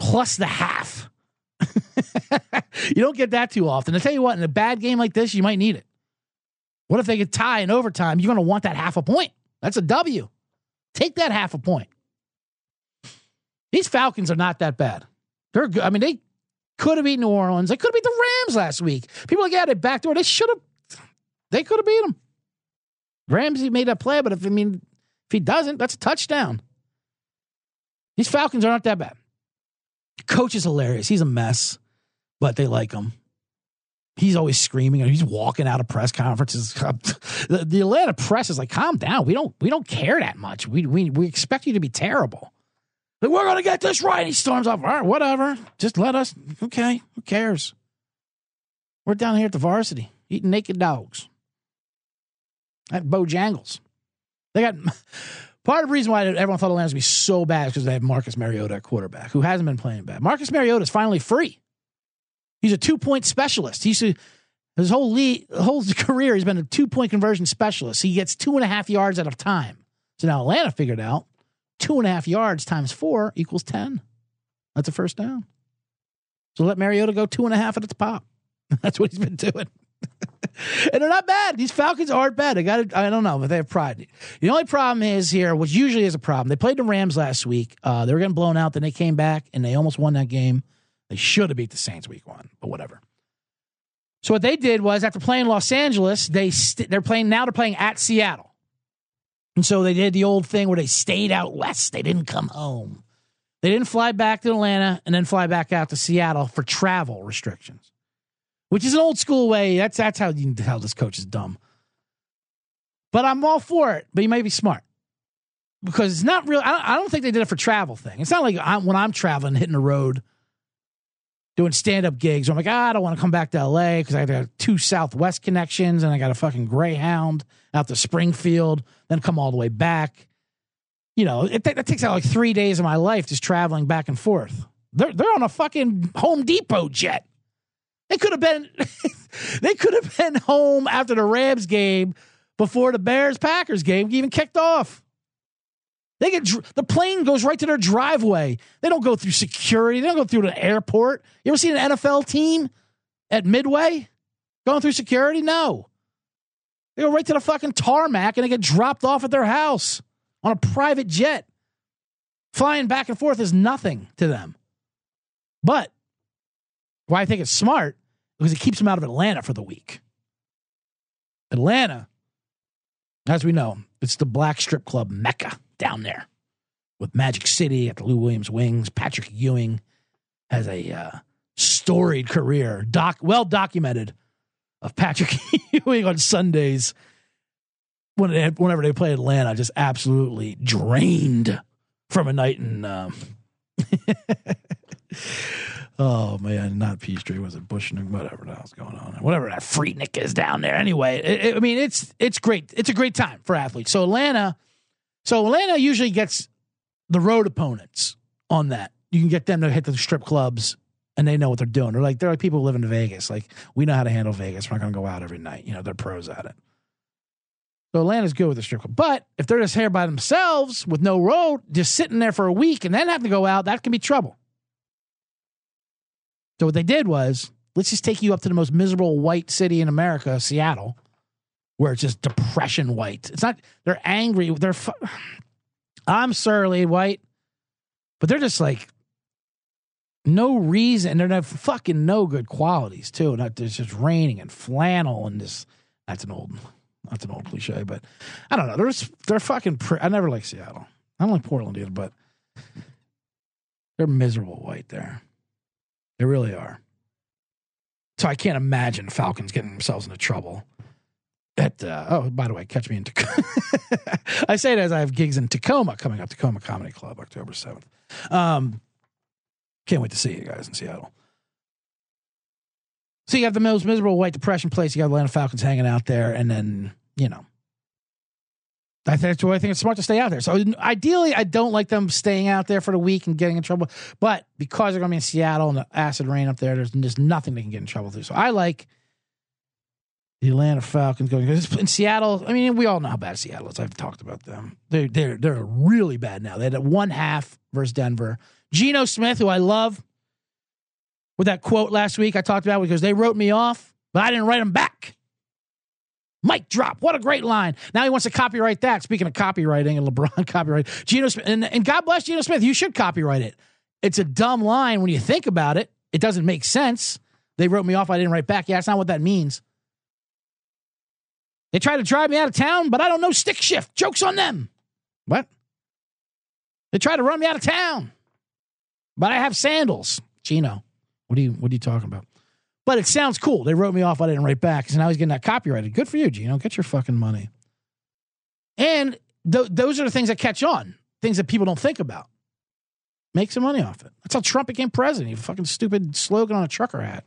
plus the half. you don't get that too often. I tell you what, in a bad game like this, you might need it. What if they get tie in overtime? You're going to want that half a point. That's a W. Take that half a point. These Falcons are not that bad. They're good. I mean, they could have beat New Orleans. They could have beat the Rams last week. People like, yeah, backdoor. They should have. They could have beat them. Ramsey made that play, but if I mean, if he doesn't, that's a touchdown. These Falcons aren't that bad. Coach is hilarious. He's a mess, but they like him. He's always screaming and he's walking out of press conferences. The, the, Atlanta press is like, calm down. We don't we don't care that much. We we we expect you to be terrible. Like, we're gonna get this right. He storms off. All right, whatever. Just let us. Okay, who cares? We're down here at the varsity eating naked dogs at Bojangles. They got part of the reason why everyone thought Atlanta was be so bad is because they have Marcus Mariota at quarterback, who hasn't been playing bad. Marcus Mariota is finally free. He's a two point specialist. He's a, his whole lead, whole career, he's been a two point conversion specialist. He gets two and a half yards at a time. So now Atlanta figured out two and a half yards times four equals 10. That's a first down. So let Mariota go two and a half at its pop. That's what he's been doing. And they're not bad. These Falcons aren't bad. I got I don't know, but they have pride. The only problem is here, which usually is a problem. They played the Rams last week. Uh, they were getting blown out. Then they came back and they almost won that game. They should have beat the Saints week one, but whatever. So what they did was after playing Los Angeles, they st- they're playing now. They're playing at Seattle, and so they did the old thing where they stayed out west. They didn't come home. They didn't fly back to Atlanta and then fly back out to Seattle for travel restrictions, which is an old school way. That's that's how you can tell this coach is dumb. But I'm all for it. But he might be smart because it's not real. I don't, I don't think they did it for travel thing. It's not like I'm, when I'm traveling, hitting the road, doing stand up gigs. I'm like, ah, I don't want to come back to LA because I got two Southwest connections and I got a fucking Greyhound out to Springfield, then come all the way back. You know, it, it takes out like three days of my life just traveling back and forth. They're they're on a fucking Home Depot jet. They could have been they could have been home after the Rams game before the Bears Packers game even kicked off. They get the plane goes right to their driveway. They don't go through security. They don't go through the airport. You ever seen an NFL team at Midway going through security? No. They go right to the fucking tarmac and they get dropped off at their house on a private jet. Flying back and forth is nothing to them. But why I think it's smart because it keeps him out of Atlanta for the week. Atlanta, as we know, it's the black strip club mecca down there with Magic City at the Lou Williams Wings. Patrick Ewing has a uh, storied career, doc well documented, of Patrick Ewing on Sundays when they, whenever they play Atlanta, just absolutely drained from a night in. Um, oh man, not Peachtree, was it Bush whatever the hell's going on, whatever that Freaknik is down there. Anyway, it, it, I mean it's it's great. It's a great time for athletes. So Atlanta, so Atlanta usually gets the road opponents on that. You can get them to hit the strip clubs and they know what they're doing. They're like they're like people live in Vegas. Like we know how to handle Vegas. We're not going to go out every night. You know, they're pros at it. So Atlanta's good with the strip club. But if they're just here by themselves with no road, just sitting there for a week and then have to go out, that can be trouble. So what they did was, let's just take you up to the most miserable white city in America, Seattle, where it's just depression white. It's not they're angry. They're fu- I'm surly white, but they're just like no reason. They're not fucking no good qualities too. Not it's just raining and flannel and this. That's an old that's an old cliche, but I don't know. They're just, they're fucking. Pr- I never like Seattle. I don't like Portland either, but they're miserable white there. They really are. So I can't imagine Falcons getting themselves into trouble. At uh, oh, by the way, catch me in Tacoma. I say it as I have gigs in Tacoma coming up. Tacoma Comedy Club, October seventh. Um, can't wait to see you guys in Seattle. So you have the most miserable white depression place. You got Atlanta Falcons hanging out there, and then you know, I think that's why I think it's smart to stay out there. So ideally, I don't like them staying out there for the week and getting in trouble. But because they're going to be in Seattle and the acid rain up there, there's just nothing they can get in trouble through. So I like the Atlanta Falcons going in Seattle. I mean, we all know how bad Seattle is. I've talked about them. They're they're they're really bad now. They had a one half versus Denver. Geno Smith, who I love, with that quote last week I talked about because they wrote me off, but I didn't write them back. Mic drop. What a great line. Now he wants to copyright that. Speaking of copywriting and LeBron copyright, Geno Smith, and, and God bless Geno Smith. You should copyright it. It's a dumb line when you think about it. It doesn't make sense. They wrote me off. I didn't write back. Yeah, that's not what that means. They tried to drive me out of town, but I don't know stick shift. Joke's on them. What? They tried to run me out of town, but I have sandals. Geno, What are you What are you talking about? But it sounds cool. They wrote me off. I didn't write back. So now he's getting that copyrighted. Good for you, Geno. Get your fucking money. And th- those are the things that catch on. Things that people don't think about. Make some money off it. That's how Trump became president. He fucking stupid slogan on a trucker hat.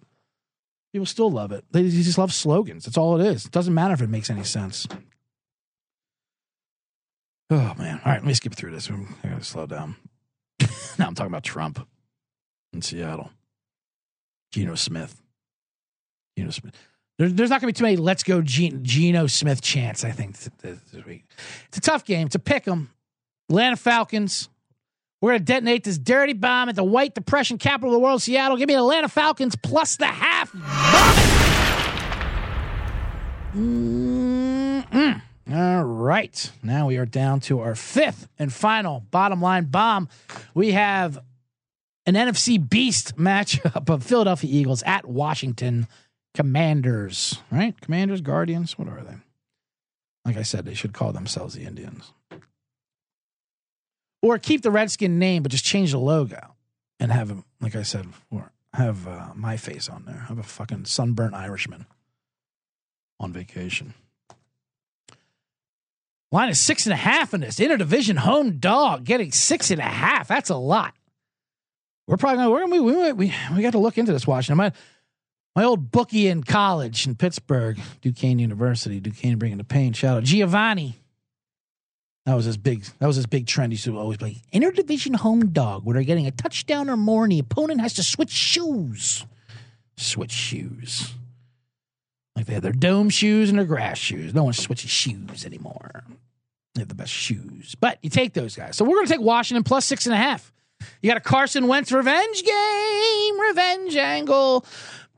People still love it. They just love slogans. That's all it is. It doesn't matter if it makes any sense. Oh man. All right, let me skip through this. I gotta slow down. now I'm talking about Trump in Seattle. Geno Smith. Geno Smith. There's, there's not going to be too many let's go Geno Smith chants, I think. It's a tough game. to pick them. Atlanta Falcons. We're going to detonate this dirty bomb at the white depression capital of the world, Seattle. Give me Atlanta Falcons plus the half. Mm-mm. All right. Now we are down to our fifth and final bottom line bomb. We have an NFC beast matchup of Philadelphia Eagles at Washington Commanders, right? Commanders, Guardians, what are they? Like I said, they should call themselves the Indians. Or keep the Redskin name, but just change the logo and have them, like I said before, have uh, my face on there. Have a fucking sunburnt Irishman on vacation. Line is six and a half in this interdivision home dog, getting six and a half. That's a lot. We're probably gonna we're gonna we we we got to look into this. Watching my my old bookie in college in Pittsburgh, Duquesne University, Duquesne bringing the pain. Shout out Giovanni. That was his big. That was his big trend. He used to always play interdivision home dog, where they're getting a touchdown or more, and the opponent has to switch shoes. Switch shoes. Like they have their dome shoes and their grass shoes. No one switches shoes anymore. They have the best shoes. But you take those guys. So we're going to take Washington plus six and a half. You got a Carson Wentz revenge game, revenge angle.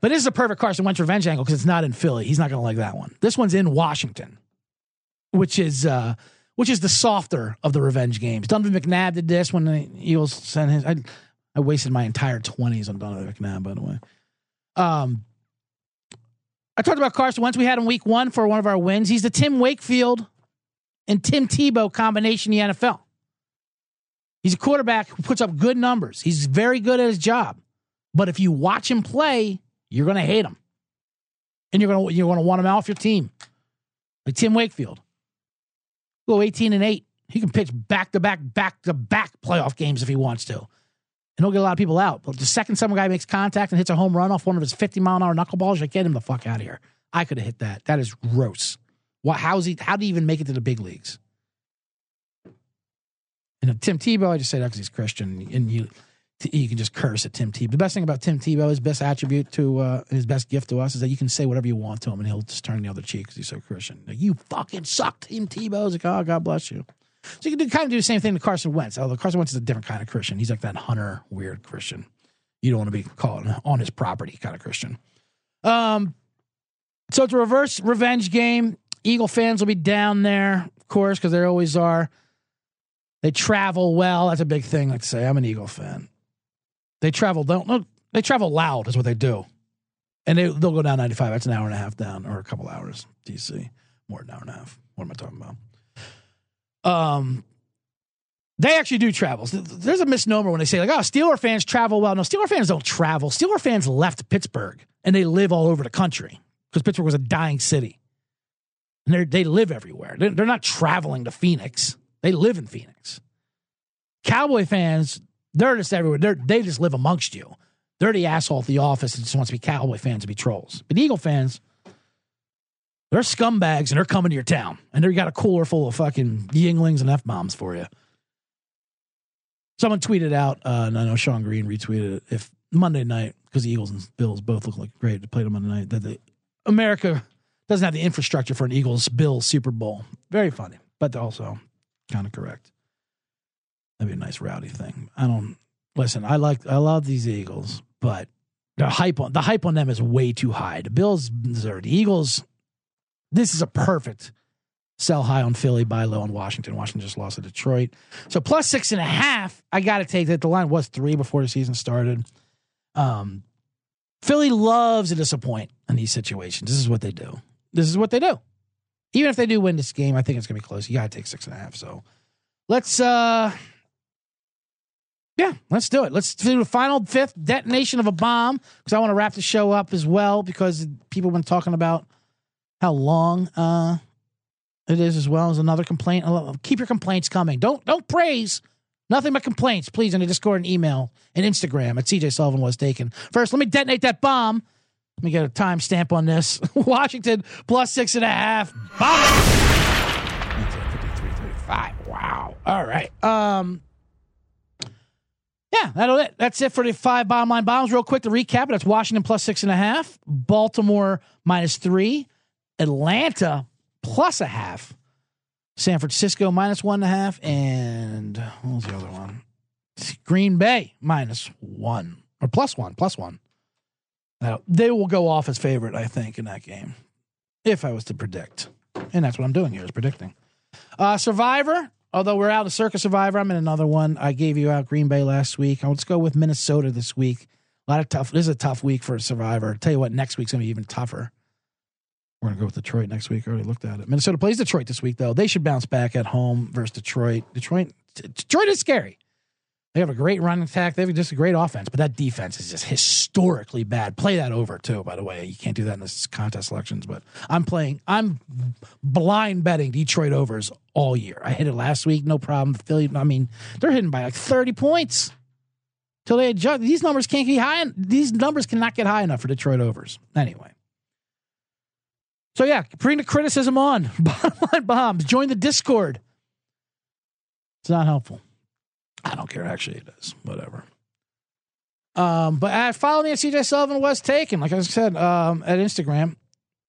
But this is a perfect Carson Wentz revenge angle because it's not in Philly. He's not going to like that one. This one's in Washington, which is uh, which is the softer of the revenge games. Donovan McNabb did this when the Eagles sent his. I, I wasted my entire twenties on Donovan McNabb, by the way. Um, I talked about Carson Wentz. We had him week one for one of our wins. He's the Tim Wakefield and Tim Tebow combination in the NFL. He's a quarterback who puts up good numbers. He's very good at his job. But if you watch him play, you're going to hate him. And you're going to you're going to want him off your team. Like Tim Wakefield. Go 18 and 8. He can pitch back to back, back to back playoff games if he wants to. And he'll get a lot of people out. But the second some guy makes contact and hits a home run off one of his 50 mile an hour knuckleballs, you get him the fuck out of here. I could have hit that. That is gross. What, how's he, how did he even make it to the big leagues? And Tim Tebow, I just say that because he's Christian, and you you can just curse at Tim Tebow. The best thing about Tim Tebow, his best attribute to uh, his best gift to us, is that you can say whatever you want to him, and he'll just turn the other cheek because he's so Christian. Like, you fucking suck, Tim Tebow. It's like, oh, God bless you. So you can do, kind of do the same thing to Carson Wentz. Although Carson Wentz is a different kind of Christian. He's like that hunter, weird Christian. You don't want to be called on his property kind of Christian. Um, so it's a reverse revenge game. Eagle fans will be down there, of course, because they always are. They travel well. That's a big thing. Like to say, I'm an Eagle fan. They travel don't they travel loud is what they do, and they they'll go down 95. That's an hour and a half down, or a couple hours. DC more than an hour and a half. What am I talking about? Um, they actually do travel. There's a misnomer when they say like, "Oh, Steeler fans travel well." No, Steeler fans don't travel. Steeler fans left Pittsburgh and they live all over the country because Pittsburgh was a dying city, and they they live everywhere. They're not traveling to Phoenix. They live in Phoenix. Cowboy fans, they're just everywhere. They're, they just live amongst you. They're the asshole at the office that just wants to be Cowboy fans and be trolls. But Eagle fans, they're scumbags and they're coming to your town. And they've got a cooler full of fucking Yuenglings and F bombs for you. Someone tweeted out, uh, and I know Sean Green retweeted it, if Monday night, because the Eagles and Bills both look like great to play them Monday night, that the, America doesn't have the infrastructure for an Eagles Bills Super Bowl. Very funny, but also kind of correct. That'd be a nice rowdy thing. I don't listen. I like I love these Eagles, but the hype on the hype on them is way too high. The Bills deserve the Eagles. This is a perfect sell high on Philly, buy low on Washington. Washington just lost to Detroit, so plus six and a half. I got to take that. The line was three before the season started. Um, Philly loves to disappoint in these situations. This is what they do. This is what they do. Even if they do win this game, I think it's gonna be close. You gotta take six and a half. So let's uh yeah, let's do it. Let's do the final fifth detonation of a bomb because I want to wrap the show up as well because people have been talking about how long uh, it is as well as another complaint. Keep your complaints coming. Don't don't praise. Nothing but complaints, please, in the Discord and email and Instagram at CJ Sullivan was taken. First, let me detonate that bomb. Let me get a timestamp on this. Washington plus six and a half. Bomb. 53, Wow. All right. Um, yeah, that'll it. That's it for the five bottom line bombs. Real quick to recap, that's Washington plus six and a half, Baltimore minus three, Atlanta plus a half, San Francisco minus one and a half, and what was the other one? Green Bay minus one or plus one, plus one. Now, they will go off as favorite, I think, in that game, if I was to predict. And that's what I'm doing here is predicting. Uh, Survivor, Although we're out of Circa Survivor, I'm in another one. I gave you out Green Bay last week. Let's go with Minnesota this week. A lot of tough. This is a tough week for a Survivor. I'll tell you what, next week's gonna be even tougher. We're gonna go with Detroit next week. I already looked at it. Minnesota plays Detroit this week, though. They should bounce back at home versus Detroit. Detroit, Detroit is scary. They have a great running attack. They have just a great offense, but that defense is just historically bad. Play that over too, by the way. You can't do that in this contest selections, but I'm playing. I'm blind betting Detroit overs all year. I hit it last week, no problem. Philly, I mean, they're hitting by like 30 points till they adjust. These numbers can't be high. These numbers cannot get high enough for Detroit overs. Anyway. So yeah, bring the criticism on. Bottom line bombs. Join the Discord. It's not helpful. I don't care. Actually, it is. Whatever. Um, but uh, follow me at CJ Sullivan West Taken. Like I said, um, at Instagram.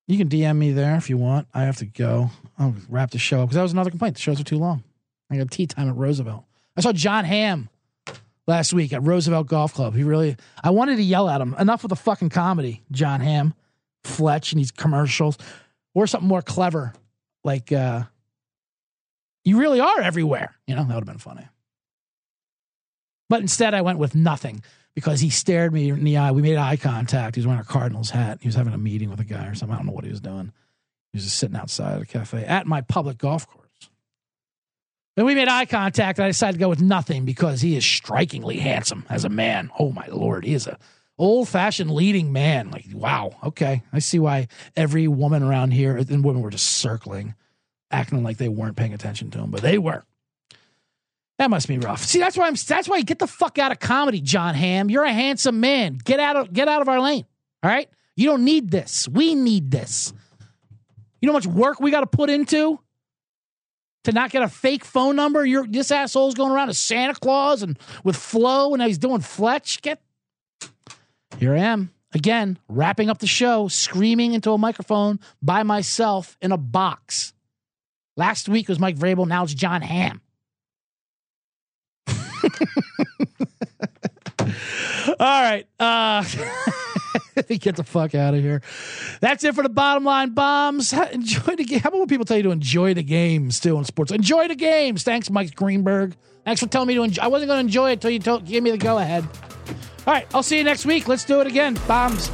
You can DM me there if you want. I have to go. I'll wrap the show up because that was another complaint. The shows are too long. I got tea time at Roosevelt. I saw Jon Hamm last week at Roosevelt Golf Club. He really, I wanted to yell at him. Enough with the fucking comedy, Jon Hamm, Fletch, and these commercials, or something more clever, like uh, you really are everywhere. You know, that would have been funny. But instead, I went with nothing because he stared me in the eye. We made eye contact. He was wearing a Cardinals hat. He was having a meeting with a guy or something. I don't know what he was doing. He was just sitting outside a cafe at my public golf course. And we made eye contact. And I decided to go with nothing because he is strikingly handsome as a man. Oh my lord, he is a old fashioned leading man. Like wow, okay, I see why every woman around here and women were just circling, acting like they weren't paying attention to him, but they were. That must be rough. See, that's why I'm. That's why you get the fuck out of comedy, Jon Hamm. You're a handsome man. Get out of get out of our lane. All right. You don't need this. We need this. You know how much work we got to put into to not get a fake phone number. You're this asshole's going around as Santa Claus and with Flo, and now he's doing Fletch. Get here I am again, wrapping up the show, screaming into a microphone by myself in a box. Last week was Mike Vrabel. Now it's Jon Hamm. All right. Uh, get the fuck out of here. That's it for the bottom line bombs. Enjoy the game. How about when people tell you to enjoy the game still in sports? Enjoy the games. Thanks, Mike Greenberg. Thanks for telling me to enjoy. I wasn't going to enjoy it until you told, gave me the go ahead. All right. I'll see you next week. Let's do it again. Bombs.